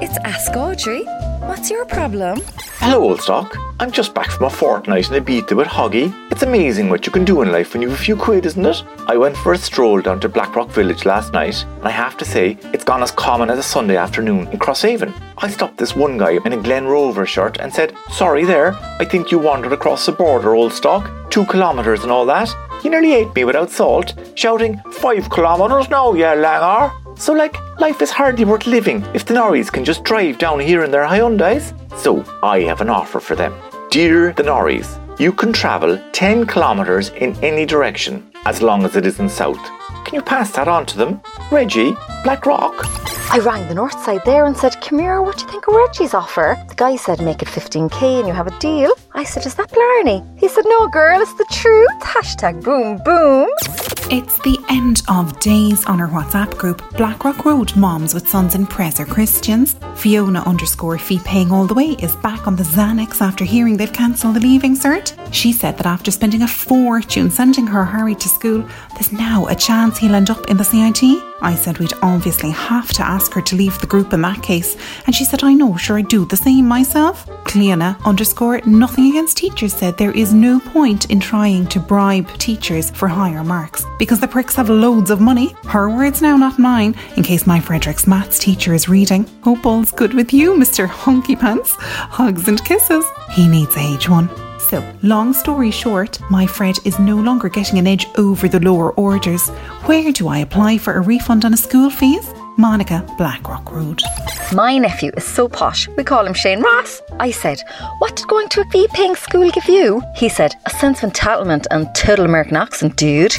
It's Ask Audrey. What's your problem? Hello, old stock. I'm just back from a fortnight in Ibiza with Hoggy. It's amazing what you can do in life when you've a few quid, isn't it? I went for a stroll down to Blackrock Village last night, and I have to say, it's gone as common as a Sunday afternoon in Crosshaven. I stopped this one guy in a Glen Rover shirt and said, Sorry there, I think you wandered across the border, old stock. Two kilometres and all that. He nearly ate me without salt, shouting, Five kilometres now, you langer. So, like, life is hardly worth living if the Norries can just drive down here in their Hyundais. So, I have an offer for them. Dear the Norries, you can travel 10 kilometres in any direction as long as it isn't south. Can you pass that on to them? Reggie, Blackrock. I rang the north side there and said, Come here, what do you think of Reggie's offer? The guy said, Make it 15k and you have a deal. I said, Is that Blarney? He said, No, girl, it's the truth. Hashtag boom boom. It's the end of days on our WhatsApp group, Blackrock Road Moms with Sons in are Christians. Fiona underscore fee paying all the way is back on the Xanax after hearing they've cancelled the leaving cert. She said that after spending a fortune sending her Harry to school, there's now a chance he'll end up in the CIT. I said we'd obviously have to ask her to leave the group in that case, and she said, I know, sure, I'd do the same myself. Cleona underscore nothing against teachers said there is no point in trying to bribe teachers for higher marks because the pricks have loads of money. Her words now, not mine, in case my Frederick's maths teacher is reading. Hope all's good with you, Mr. Hunky Pants. Hugs and kisses. He needs a H1. So, long story short, my Fred is no longer getting an edge over the lower orders. Where do I apply for a refund on a school fees? Monica, Blackrock Road. My nephew is so posh, we call him Shane Ross. I said, What did going to a fee paying school give you? He said, A sense of entitlement and total American accent, dude.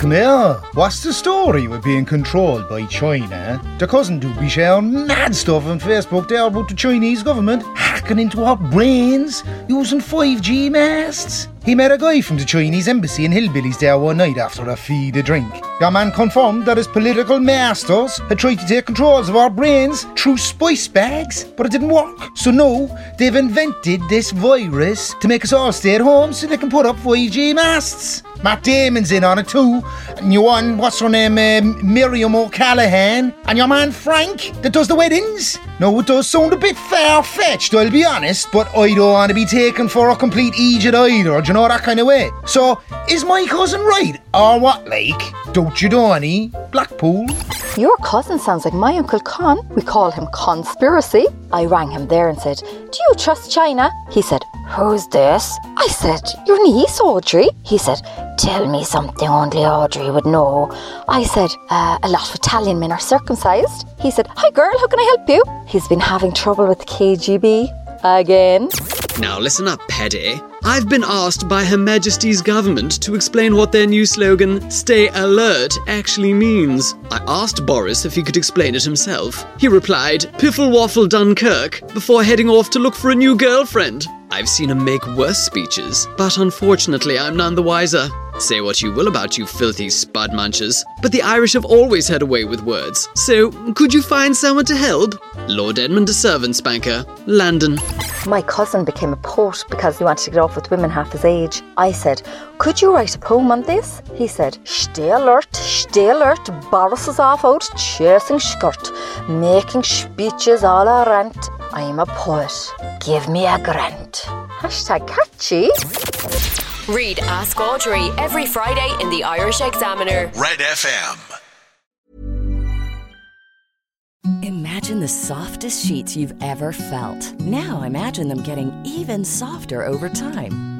Come here. What's the story with being controlled by China? The cousin do be sharing mad stuff on Facebook there about the Chinese government hacking into our brains using 5G masts. He met a guy from the Chinese embassy in Hillbillies there one night after a feed a drink. Your man confirmed that his political masters had tried to take controls of our brains through spice bags, but it didn't work. So now they've invented this virus to make us all stay at home so they can put up 5G masts. Matt Damon's in on it too. And you one, what's her name, uh, Miriam O'Callaghan. And your man Frank, that does the weddings. No, it does sound a bit far-fetched, I'll be honest, but I don't want to be taken for a complete idiot either, you know that kind of way? So, is my cousin right? Or what, like? Don't you know any? Blackpool? Your cousin sounds like my Uncle Con. We call him Conspiracy. I rang him there and said, Do you trust China? He said, Who's this? I said, Your niece, Audrey. He said, Tell me something only Audrey would know. I said, uh, A lot of Italian men are circumcised. He said, Hi, girl, how can I help you? He's been having trouble with the KGB. Again. Now listen up, Paddy. I've been asked by Her Majesty's government to explain what their new slogan, Stay Alert, actually means. I asked Boris if he could explain it himself. He replied, Piffle Waffle Dunkirk, before heading off to look for a new girlfriend. I've seen him make worse speeches, but unfortunately I'm none the wiser. Say what you will about you filthy spud munchers, but the Irish have always had a way with words. So, could you find someone to help? Lord Edmund de Servant Spanker, Landon. My cousin became a poet because he wanted to get off with women half his age. I said, Could you write a poem on this? He said, Stay alert, stay alert. Boris is off out chasing skirt, making speeches all around. I'm a poet. Give me a grant. Hashtag catchy. Read Ask Audrey every Friday in the Irish Examiner. Red FM. Imagine the softest sheets you've ever felt. Now imagine them getting even softer over time.